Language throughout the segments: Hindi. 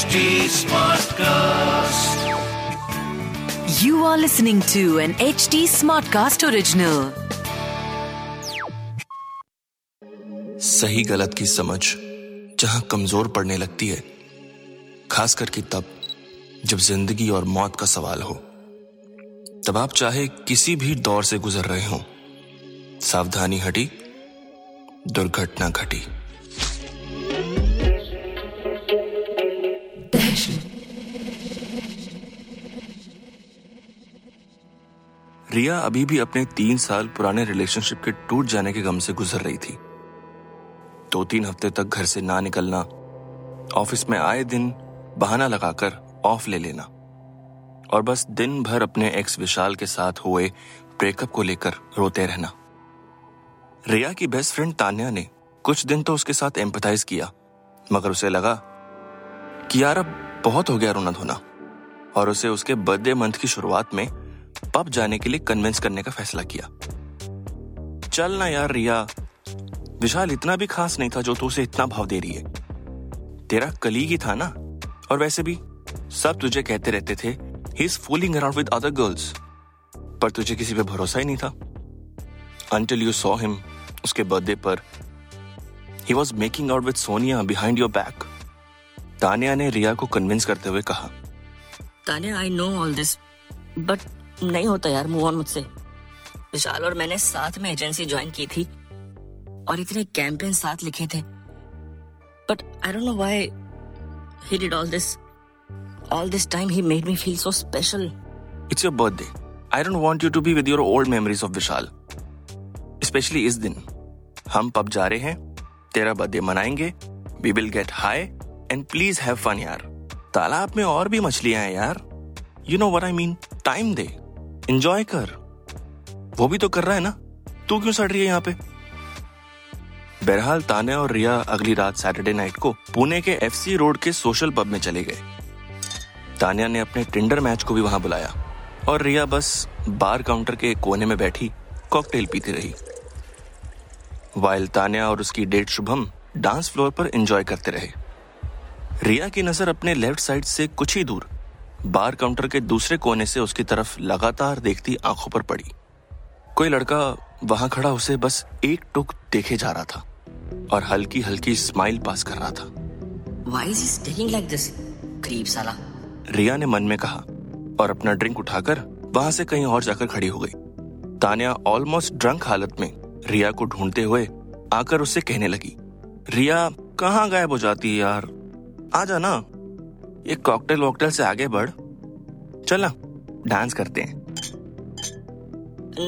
HD Smartcast. You are listening to an HD Smartcast original. सही गलत की समझ जहाँ कमज़ोर पड़ने लगती है खास करके तब जब ज़िंदगी और मौत का सवाल हो तब आप चाहे किसी भी दौर से गुजर रहे हो सावधानी हटी दुर्घटना घटी रिया अभी भी अपने तीन साल पुराने रिलेशनशिप के टूट जाने के गम से गुजर रही थी। दो तीन हफ़्ते तक घर से ना निकलना, ऑफ़िस में आए दिन बहाना लगाकर ऑफ़ ले लेना, और बस दिन भर अपने एक्स विशाल के साथ हुए ब्रेकअप को लेकर रोते रहना। रिया की बेस्ट फ्रेंड तान्या ने कुछ दिन तो उसके साथ एम्पथाइज किया, मगर उसे लगा कि यार अब बहुत हो गया रोना धोना, और उसे उसके बर्थडे मंथ की शुरुआत में पब जाने के लिए कन्विंस करने का फैसला किया। चल ना यार, रिया। विशाल इतना भी खास नहीं था जो तू उसे इतना भाव दे रही है। तेरा कलीग ही था ना? और वैसे भी, सब तुझे कहते रहते थे fooling around with other girls पर तुझे किसी पे भरोसा ही नहीं था। अंटिल यू सॉ हिम उसके बर्थडे पर ही was making out with Sonia behind your back Tania ने रिया को कन्विंस करते हुए कहा। Tania I know all this but नहीं होता यार मूव ऑन मुझसे। विशाल और मैंने साथ में एजेंसी ज्वाइन की थी और इतने कैंपेन साथ लिखे थे। But I don't know why he did all this all this time he made me feel so special it's your birthday I don't want you to be with your old memories of Vishal specially इस दिन। हम पब जा रहे हैं, तेरा बर्थडे मनाएँगे we will get high and please have fun यार। तालाब में और भी मछलियाँ हैं यार। You know what I mean time they enjoy कर। वो भी तो कर रहा है ना? तू क्यों सड़ रही है यहाँ पे? बहरहाल, तान्या और रिया अगली रात सैटरडे नाइट को पुणे के एफसी रोड के सोशल पब में चले गए। तान्या ने अपने टिंडर मैच को भी वहाँ बुलाया और रिया बस बार काउंटर के कोने में बैठी कॉकटेल पीती रही। वाइल तान्या और उसकी डेट शुभम डांस फ्लोर पर एंजॉय करते रहे। रिया की नज़र अपने लेफ़्ट साइड से कुछ ही दूर बार काउंटर के दूसरे कोने से उसकी तरफ़ लगातार देखती आँखों पर पड़ी। कोई लड़का वहाँ खड़ा उसे बस एक टुक देखे जा रहा था और हल्की हल्की स्माइल पास कर रहा था। साला। रिया ने मन में कहा और अपना ड्रिंक उठाकर वहाँ से कहीं और जाकर खड़ी हो गई। तानिया ऑलमोस्ट ड्रंक हालत में रिया को ढूंढते हुए आकर उससे कहने लगी रिया कहाँ गायब हो जाती है यार? आ जा ना। ये कॉकटेल वॉकटेल से आगे बढ़। चल ना डांस करते हैं।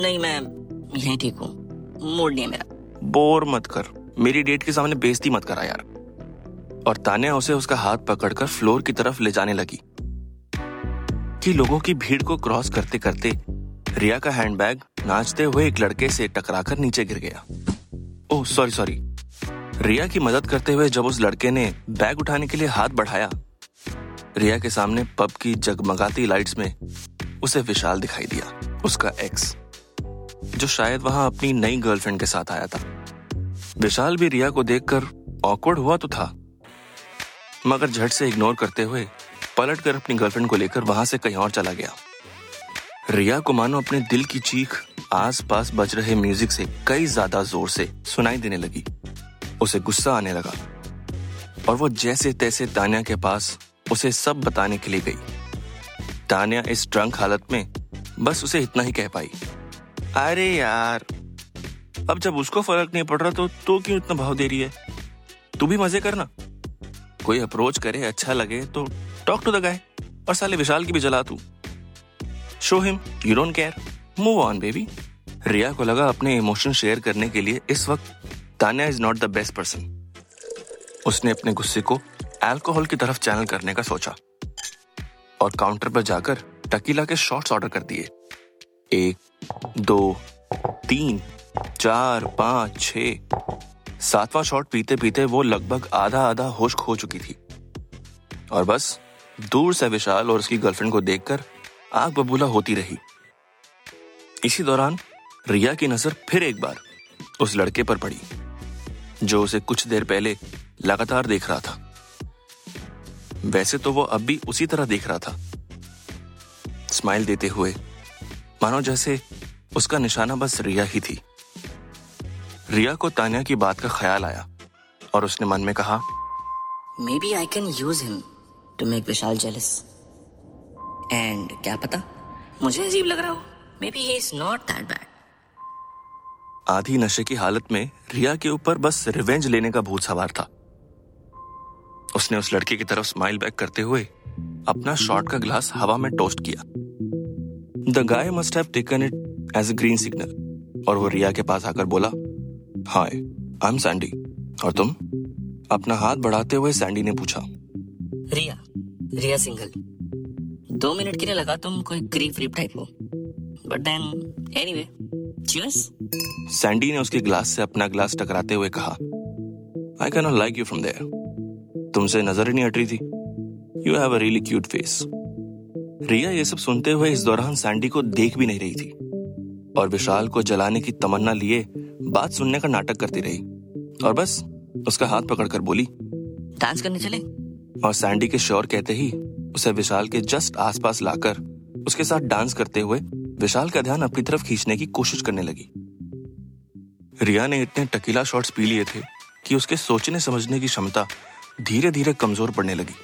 नहीं मैं यहीं ठीक हूँ। मूड नहीं मेरा। बोर मत कर। मेरी डेट के सामने बेइज्जती मत करा यार। और तान्या उसे उसका हाथ पकड़कर फ्लोर की तरफ़ ले जाने लगी। कि लोगों की भीड़ को क्रॉस करते करते रिया का हैंडबैग नाचते हुए एक लड़के से टकराकर नीचे गिर गया। ओह सॉरी सॉरी रिया की मदद करते हुए जब उस लड़के ने बैग उठाने के लिए हाथ बढ़ाया रिया के सामने पब की जगमगाती लाइट्स में उसे विशाल दिखाई दिया, उसका एक्स जो शायद वहाँ अपनी नई गर्लफ्रेंड के साथ आया था। विशाल भी रिया को देखकर ऑकवर्ड हुआ तो था, मगर झट से इग्नोर करते हुए पलट कर अपनी गर्लफ्रेंड को लेकर वहाँ से कहीं और चला गया। रिया को मानो अपने दिल की चीख आस पास बज रहे म्यूज़िक से कई ज़्यादा ज़ोर से सुनाई देने लगी। उसे गुस्सा आने लगा, और वो जैसे तैसे तानिया के पास उसे सब बताने के लिए गई। तानिया इस ड्रंक हालत में बस उसे इतना ही कह पाई। अरे यार, अब जब उसको फ़र्क नहीं पड़ रहा तो तू क्यों इतना भाव दे रही है? तू भी मज़े करना। कोई अप्रोच करे अच्छा लगे तो टॉक टू द गाय और साले विशाल की भी जला तू। Show him you don't care move on baby Riya को लगा अपने इमोशन शेयर करने के लिए इस वक्त Tanya is not the best person उसने अपने गुस्से को अल्कोहल की तरफ़ चैनल करने का सोचा। और काउंटर पर जाकर टकीला के शॉट्स ऑर्डर कर दिए। एक, दो, तीन, चार, पाँच छ सातवां शॉट पीते पीते वो लगभग आधा आधा होश खो चुकी थी। और बस, दूर से विशाल और उसकी गर्लफ्रेंड को देखकर आग बबूला होती रही। इसी दौरान रिया की नज़र फिर एक बार उस लड़के पर पड़ी, जो उसे कुछ देर पहले लगातार देख रहा था। वैसे तो वो अब भी उसी तरह देख रहा था। स्माइल देते हुए मानो जैसे उसका निशाना बस रिया ही थी। रिया को तानिया की बात का ख्याल आया और उसने मन में कहा maybe I can use him to make Vishal jealous and क्या पता? मुझे अजीब लग रहा हो। Maybe he is not that bad आधी नशे की हालत में रिया के ऊपर बस रिवेंज लेने का भूत सवार था। उसने उस लड़के की तरफ़ स्माइल बैक करते हुए अपना शॉट का ग्लास हवा में टोस्ट किया। The guy must have taken it as a green signal और वो रिया के पास आकर बोला हाय आई एम सैंडी और तुम? अपना हाथ बढ़ाते हुए सैंडी ने पूछा। रिया रिया सिंगल दो मिनट के लिए लगा तुम कोई ग्रीफ रीप टाइप हो। But then anyway cheers Sandy ने उसके ग्लास से अपना ग्लास टकराते हुए कहा I can not like you from there तुमसे नज़र ही नहीं हट रही थी। You have a really cute face Riya ये सब सुनते हुए इस दौरान सैंडी को देख भी नहीं रही थी और विशाल को जलाने की तमन्ना लिए बात सुनने का नाटक करती रही और बस उसका हाथ पकड़कर बोली डांस करने चले? और सैंडी के शोर कहते ही उसे विशाल के जस्ट आसपास लाकर उसके साथ डांस करते हुए विशाल का ध्यान अपनी तरफ़ खींचने की कोशिश करने लगी। रिया ने इतने टकीला शॉट्स पी लिए थे कि उसके सोचने समझने की क्षमता धीरे धीरे कमज़ोर पड़ने लगी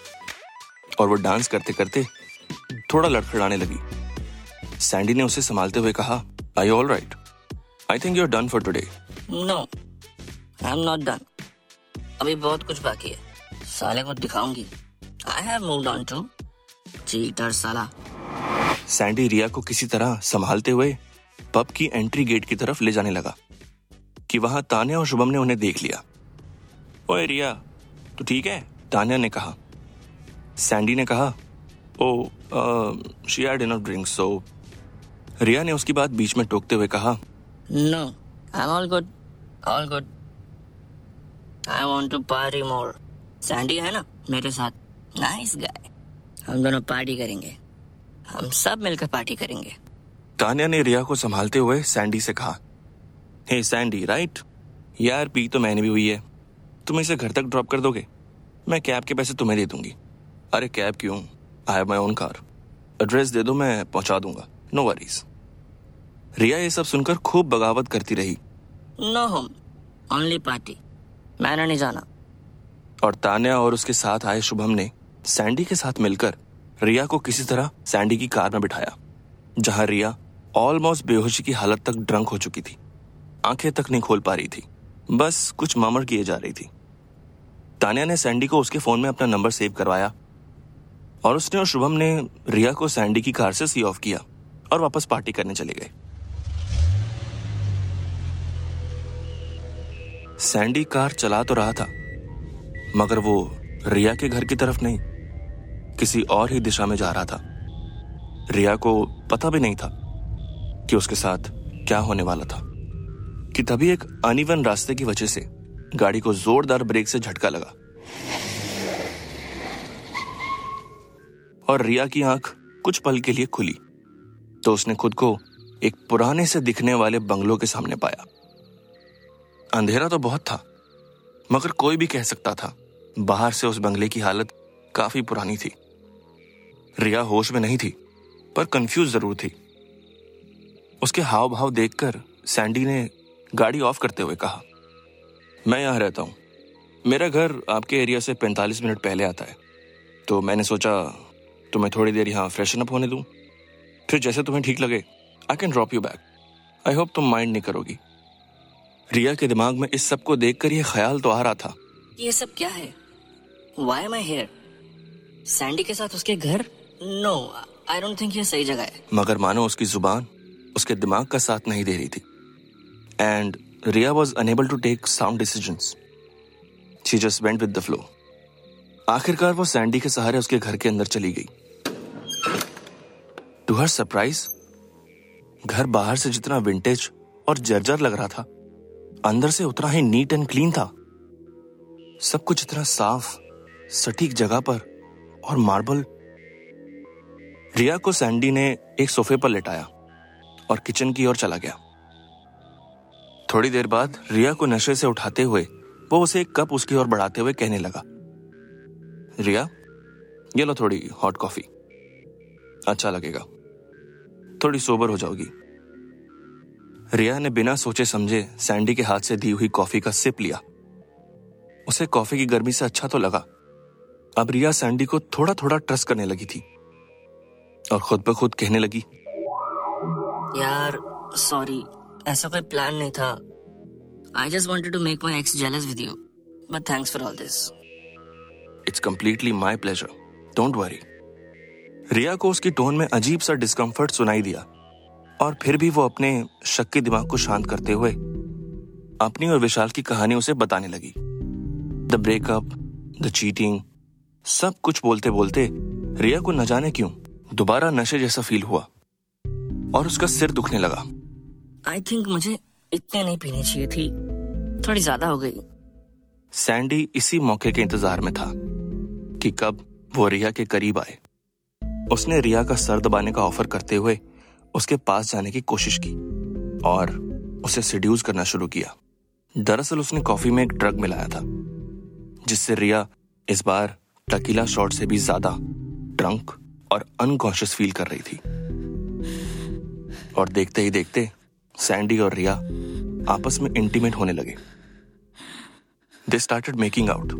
और वो डांस करते करते थोड़ा लड़खड़ाने लगी। सैंडी ने उसे संभालते हुए कहा I all right I think you are done for today no I am not done अभी बहुत कुछ बाकी है। साले को दिखाऊँगी। I have moved on to cheater साला। सैंडी रिया को किसी तरह संभालते हुए पब की एंट्री गेट की तरफ़ ले जाने लगा कि वहाँ तान्या और शुभम ने उन्हें देख लिया। ओए रिया तो ठीक है तान्या ने कहा। सैंडी ने कहा ओ she had enough drink so Riya ने उसकी बात बीच में टोकते हुए कहा no I am all good all good I want to party more Sandy है ना मेरे साथ। नाइस गाय हम दोनों पार्टी करेंगे। हम सब मिलकर पार्टी करेंगे। तान्या ने रिया को संभालते हुए सैंडी से कहा हे सैंडी राइट यार पी तो मैंने भी हुई है। तुम इसे घर तक ड्रॉप कर दोगे? मैं कैब के पैसे तुम्हें दे दूँगी। अरे कैब क्यों? I have my own car address दे दो मैं पहुँचा दूँगा। नो वरीज रिया ये सब सुनकर खूब बगावत करती रही। नो होम ओनली पार्टी मैंने नहीं जाना। और तान्या और उसके साथ आए शुभम ने सैंडी के साथ मिलकर रिया को किसी तरह सैंडी की कार में बिठाया जहाँ रिया ऑलमोस्ट बेहोशी की हालत तक ड्रंक हो चुकी थी। आँखें तक नहीं खोल पा रही थी। बस कुछ मामर किए जा रही थी। तान्या ने सैंडी को उसके फ़ोन में अपना नंबर सेव करवाया। और उसने और शुभम ने रिया को सैंडी की कार से सी ऑफ़ किया और वापस पार्टी करने चले गए। सैंडी कार चला तो रहा था, मगर वो रिया के घर की तरफ़ नहीं, किसी और ही दिशा में जा रहा था। रिया को पता भी नहीं था कि उसके साथ क्या होने वाला था, कि तभी एक अनिवन रास्ते की वजह से गाड़ी को जोरदार ब्रेक से झटका लगा। और रिया की आँख कुछ पल के लिए खुली तो उसने खुद को एक पुराने से दिखने वाले बंगलों के सामने पाया। अंधेरा तो बहुत था, मगर कोई भी कह सकता था, बाहर से उस बंगले की हालत काफ़ी पुरानी थी। रिया होश में नहीं थी, पर कंफ्यूज ज़रूर थी। उसके हाव भाव देखकर सैंडी ने गाड़ी ऑफ़ करते हुए कहा मैं यहाँ रहता हूँ। मेरा घर आपके एरिया से 45 मिनट पहले आता है। तो मैंने सोचा तुम्हें थोड़ी देर यहाँ फ्रेशन अप होने दूँ। फिर जैसे तुम्हें ठीक लगे I can drop you back I hope तुम माइंड नहीं करोगी। रिया के दिमाग में इस सबको देख कर यह ख्याल तो आ रहा था। ये सब क्या है? Why am I here Sandy के साथ उसके घर? नो आई डोंट थिंक ये सही जगह है। मगर मानो उसकी ज़ुबान उसके दिमाग का साथ नहीं दे रही थी। And Riya was unable to take sound decision she just went with the flow आखिरकार वो सैंडी के सहारे उसके घर के अंदर चली गई। टू हर सरप्राइज़ घर बाहर से जितना विंटेज और जर्जर लग रहा था, अंदर से उतना ही नीट एंड क्लीन था। सब कुछ इतना साफ़, सटीक जगह पर और मार्बल रिया को सैंडी ने एक सोफे पर लेटाया और किचन की ओर चला गया। थोड़ी देर बाद रिया को नशे से उठाते हुए वो उसे एक कप उसकी ओर बढ़ाते हुए कहने लगा। रिया, ये लो थोड़ी हॉट कॉफ़ी। अच्छा लगेगा। थोड़ी सोबर हो जाओगी। रिया ने बिना सोचे समझे सैंडी के हाथ से दी हुई कॉफ़ी का सिप लिया। उसे कॉफ़ी की गर्मी से अच्छा तो लगा। अब रिया सैंडी को थोड़ा थोड़ा ट्रस्ट करने लगी थी। और खुद ब खुद कहने लगी, यार, सॉरी। ऐसा कोई प्लान नहीं था। I just wanted to make my ex jealous with you but thanks for all this it's completely my pleasure don't worry Riya को उसकी टोन में अजीब सा डिस्कंफर्ट सुनाई दिया। और फिर भी वो अपने शक के दिमाग को शांत करते हुए अपनी और विशाल की कहानी उसे बताने लगी। द ब्रेकअप द चीटिंग सब कुछ बोलते बोलते रिया को न जाने क्यों दोबारा नशे जैसा फील हुआ। और उसका सिर दुखने लगा। आई थिंक मुझे इतने नहीं पीनी चाहिए थी। थोड़ी ज़्यादा हो गई। सैंडी इसी मौके के इंतज़ार में था कि कब वो रिया के करीब आए। उसने रिया का सर दबाने का ऑफ़र करते हुए उसके पास जाने की कोशिश की और उसे सिड्यूस करना शुरू किया। दरअसल उसने कॉफ़ी में एक ड्रग मिलाया था, जिससे रिया इस बार टकीला शॉट से भी ज़्यादा ड्रंक और अनकॉन्शियस फील कर रही थी। और देखते ही देखते सैंडी और रिया आपस में इंटीमेट होने लगे। दे स्टार्टेड मेकिंग आउट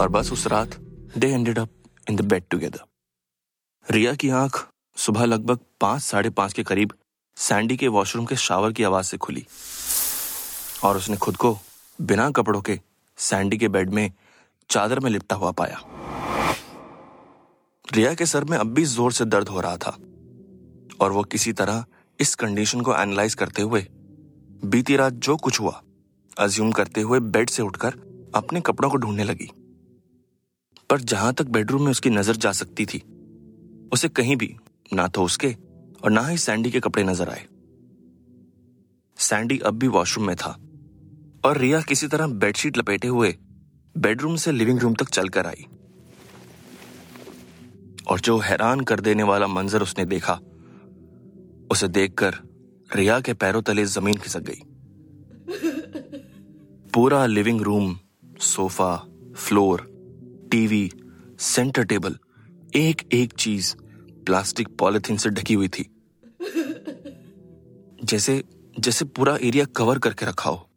और बस उस रात they ended up in the bed together Riya की आँख सुबह लगभग पाँच, साढ़े पाँच के करीब सैंडी के वॉशरूम के शावर की आवाज़ से खुली और उसने खुद को बिना कपड़ों के सैंडी के बेड में चादर में लिपटा हुआ पाया। रिया के सर में अब भी ज़ोर से दर्द हो रहा था और वो किसी तरह इस कंडीशन को एनालाइज करते हुए, बीती रात जो कुछ हुआ अज्यूम करते हुए बेड से उठकर अपने कपड़ों को ढूँढने लगी। पर जहाँ तक बेडरूम में उसकी नज़र जा सकती थी, उसे कहीं भी, ना तो उसके और ना ही सैंडी के कपड़े नज़र आए। सैंडी अब भी वॉशरूम में था और रिया किसी तरह बेडशीट लपेटे हुए बेडरूम से लिविंग रूम तक चलकर आई। और जो हैरान कर देने वाला मंजर उसने देखा उसे देखकर रिया के पैरों तले ज़मीन खिसक गई। पूरा living room, sofa, floor, TV, centre table एक एक चीज़ प्लास्टिक पॉलिथीन से ढकी हुई थी। जैसे जैसे पूरा एरिया कवर करके रखा हो,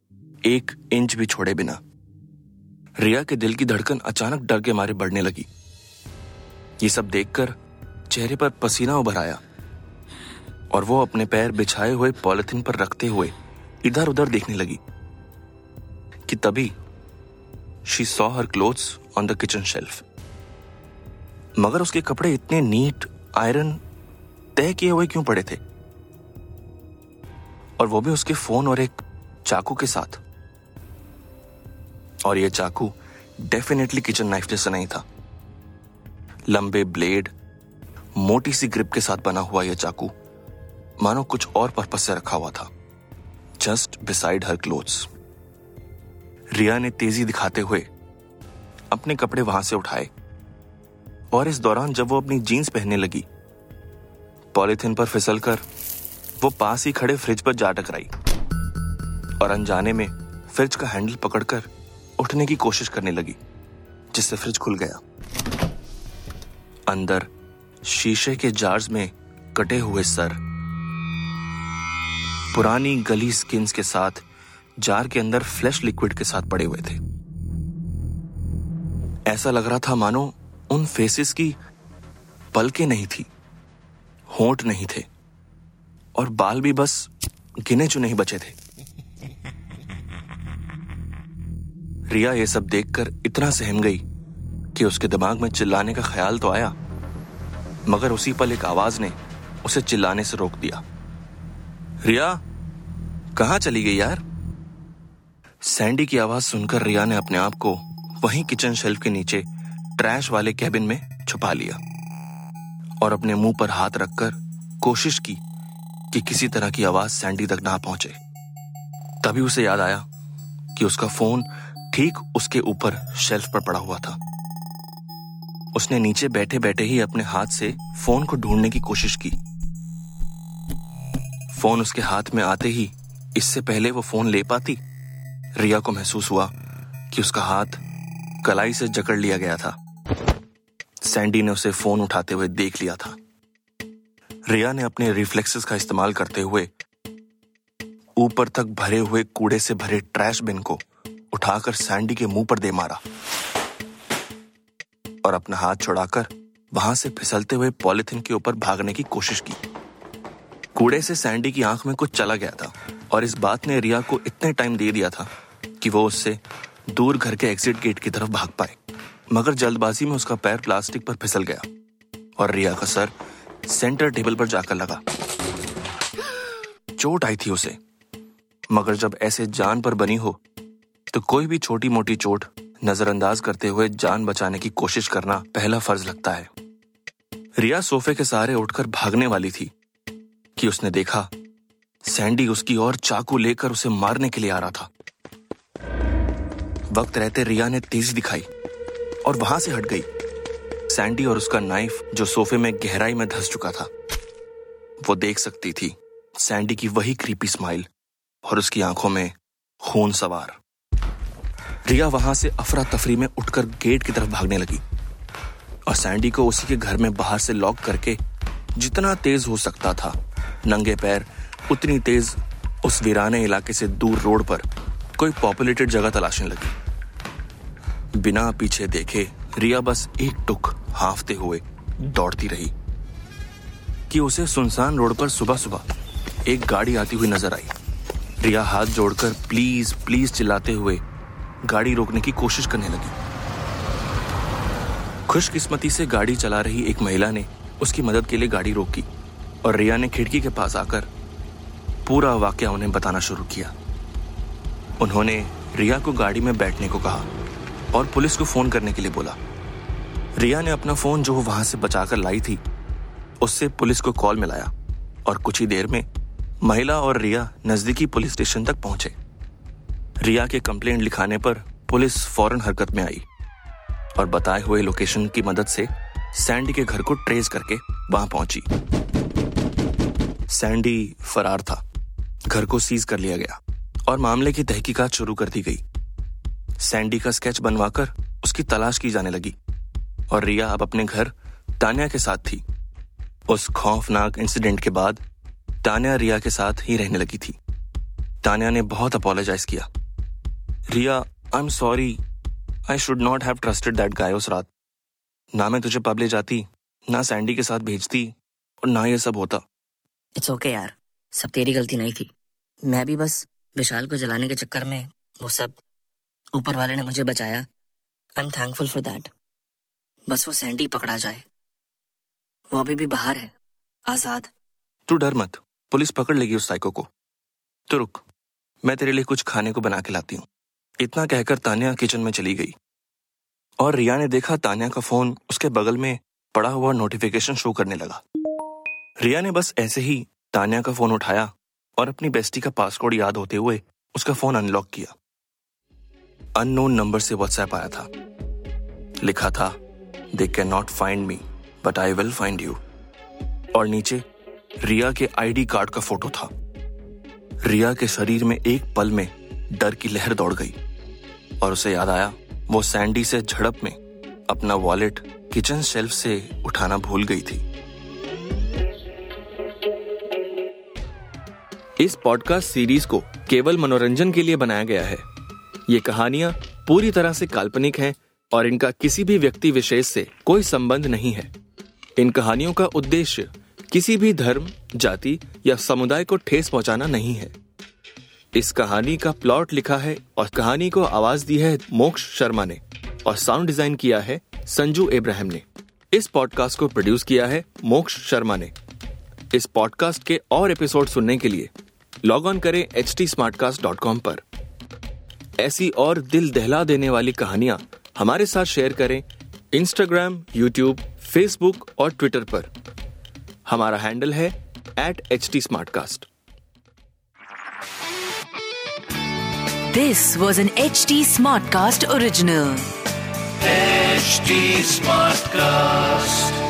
एक इंच भी छोड़े बिना। रिया के दिल की धड़कन अचानक डर के मारे बढ़ने लगी। ये सब देखकर चेहरे पर पसीना उभर आया। और वो अपने पैर बिछाए हुए पॉलिथीन पर रखते हुए इधर उधर देखने लगी कि तभी she saw her clothes on the kitchen shelf मगर उसके कपड़े इतने नीट आयरन तय किए हुए क्यों पड़े थे? और वो भी उसके फ़ोन और एक चाकू के साथ। और ये चाकू डेफिनेटली किचन नाइफ जैसा नहीं था। लंबे ब्लेड मोटी सी ग्रिप के साथ बना हुआ यह चाकू। मानो कुछ और पर्पज से रखा हुआ था। Just beside her clothes Riya ने तेज़ी दिखाते हुए अपने कपड़े वहाँ से उठाए। और इस दौरान जब वो अपनी जीन्स पहनने लगी, पॉलिथिन पर फिसलकर वो पास ही खड़े फ्रिज पर जा टकराई और अनजाने में फ्रिज का हैंडल पकड़कर उठने की कोशिश करने लगी, जिससे फ्रिज खुल गया। अंदर शीशे के जार्स में कटे हुए सर पुरानी गली स्किन्स के साथ, जार के अंदर फ्लैश लिक्विड के साथ पड़े हुए थे। ऐसा लग रहा था मानो उन फेसेस की पलके नहीं थी, होंठ नहीं थे, और बाल भी बस गिने चुने ही बचे थे। रिया ये सब देखकर इतना सहम गई कि उसके दिमाग में चिल्लाने का ख्याल तो आया, मगर उसी पल एक आवाज़ ने उसे चिल्लाने से रोक दिया। रिया, कहाँ चली गई यार? सैंडी की आवाज़ सुनकर रिया ने अपने आप को वहीं किचन शेल्फ के नीचे ट्रैश वाले कैबिन में छुपा लिया और अपने मुँह पर हाथ रखकर कोशिश की कि किसी तरह की आवाज़ सैंडी तक ना पहुँचे। तभी उसे याद आया कि उसका फ़ोन ठीक उसके ऊपर शेल्फ पर पड़ा हुआ था। उसने नीचे बैठे बैठे ही अपने हाथ से फ़ोन को ढूँढने की कोशिश की। फ़ोन उसके हाथ में आते ही इससे पहले वो फ़ोन ले पाती। रिया को महसूस हुआ कि उसका हाथ कलाई से जकड़ लिया गया था। सैंडी ने उसे फ़ोन उठाते हुए देख लिया था। रिया ने अपने रिफ्लेक्सेस का इस्तेमाल करते हुए ऊपर तक भरे हुए कूड़े से भरे ट्रैश बिन को उठाकर सैंडी के मुँह पर दे मारा और अपना हाथ छुड़ाकर वहाँ से फिसलते हुए पॉलिथिन के ऊपर भागने की कोशिश की। कूड़े से सैंडी की आँख में कुछ चला गया था और इस बात ने रिया को इतने टाइम दे दिया था कि वो उससे दूर घर के एग्जिट गेट की तरफ़ भाग पाए। मगर जल्दबाजी में उसका पैर प्लास्टिक पर फिसल गया और रिया का सर सेंटर टेबल पर जाकर लगा। चोट आई थी उसे। मगर जब ऐसे जान पर बनी हो तो कोई भी छोटी मोटी चोट नजरअंदाज करते हुए जान बचाने की कोशिश करना पहला फ़र्ज़ लगता है। रिया सोफे के सहारे उठकर भागने वाली थी। कि उसने देखा, सैंडी उसकी ओर चाकू लेकर उसे मारने के लिए आ रहा था। वक्त रहते रिया ने तेज़ी दिखाई और वहाँ से हट गई। सैंडी और उसका नाइफ, जो सोफे में गहराई में धस चुका था, वो देख सकती थी सैंडी की वही क्रीपी स्माइल और उसकी आँखों में खून सवार। रिया वहाँ से अफरा तफरी में उठकर गेट की तरफ़ भागने लगी और सैंडी को उसी के घर में बाहर से लॉक करके जितना तेज हो सकता था नंगे पैर, उतनी तेज उस वीराने इलाके से दूर रोड पर कोई पॉपुलेटेड जगह तलाशने लगी। बिना पीछे देखे, रिया बस एक टुक हाफते हुए दौड़ती रही कि उसे सुनसान रोड पर सुबह सुबह एक गाड़ी आती हुई नज़र आई। रिया हाथ जोड़कर प्लीज़ प्लीज़ चिल्लाते हुए गाड़ी रोकने की कोशिश करने लगी। खुशकिस्मती से गाड़ी चला रही एक महिला ने उसकी मदद के लिए गाड़ी रोकी। और रिया ने खिड़की के पास आकर पूरा वाक्य उन्हें बताना शुरू किया। उन्होंने रिया को गाड़ी में बैठने को कहा और पुलिस को फ़ोन करने के लिए बोला। रिया ने अपना फ़ोन जो वहाँ से बचाकर लाई थी, उससे पुलिस को कॉल मिलाया और कुछ ही देर में महिला और रिया नजदीकी पुलिस स्टेशन तक पहुँचे। रिया के कंप्लेंट लिखाने पर पुलिस फ़ौरन हरकत में आई और बताए हुए लोकेशन की मदद से सैंडी के घर को ट्रेस करके वहाँ पहुँची। सैंडी फरार था। घर को सीज कर लिया गया और मामले की तहकीकात शुरू कर दी गई। सैंडी का स्केच बनवाकर उसकी तलाश की जाने लगी और रिया अब अपने घर तानिया के साथ थी। उस खौफनाक इंसिडेंट के बाद तानिया रिया के साथ ही रहने लगी थी। तानिया ने बहुत अपोलोजाइज किया। Riya I am sorry I should not have trusted that guy उस रात। ना मैं तुझे पब ले जाती, ना सैंडी के साथ भेजती और ना ये सब होता। इट्स ओके यार। सब तेरी गलती नहीं थी। मैं भी बस विशाल को जलाने के चक्कर में वो सब ऊपर वाले ने मुझे बचाया। I am thankful for that बस वो सैंडी पकड़ा जाए। वो अभी भी बाहर है। आज़ाद। तू डर मत। पुलिस पकड़ लेगी उस साइको को। तो रुक। मैं तेरे लिए कुछ खाने को बना के लाती हूँ। इतना कहकर तानिया किचन में चली गई। और रिया ने देखा तानिया का फ़ोन उसके बगल में पड़ा हुआ नोटिफिकेशन शो करने लगा। रिया ने बस ऐसे ही तानिया का फ़ोन उठाया और अपनी बेस्टी का पासवर्ड याद होते हुए उसका फ़ोन अनलॉक किया। अननोन नंबर से व्हाट्सएप आया था। लिखा था they can not find me but I will find you और नीचे, रिया के आईडी कार्ड का फ़ोटो था। रिया के शरीर में एक पल में डर की लहर दौड़ गई और उसे याद आया, वो सैंडी से झड़प में अपना वॉलेट किचन शेल्फ से उठाना भूल गई थी। इस पॉडकास्ट सीरीज़ को केवल मनोरंजन के लिए बनाया गया है। ये कहानियाँ पूरी तरह से काल्पनिक हैं और इनका किसी भी व्यक्ति विशेष से कोई संबंध नहीं है। इन कहानियों का उद्देश्य किसी भी धर्म, जाति या समुदाय को ठेस पहुंचाना नहीं है। इस कहानी का प्लॉट लिखा है और कहानी को आवाज़ दी है मोक्ष शर्मा ने और साउंड डिज़ाइन किया है संजू इब्राहिम ने। इस पॉडकास्ट को प्रोड्यूस किया है मोक्ष शर्मा ने। इस पॉडकास्ट के और एपिसोड सुनने के लिए लॉग ऑन करें एच टी पर ऐसी और दिल दहला देने वाली कहानियाँ हमारे साथ शेयर करें इंस्टाग्राम यूट्यूब फेसबुक और ट्विटर पर हमारा हैंडल है at H T This was an HT Smartcast original. HT Smartcast.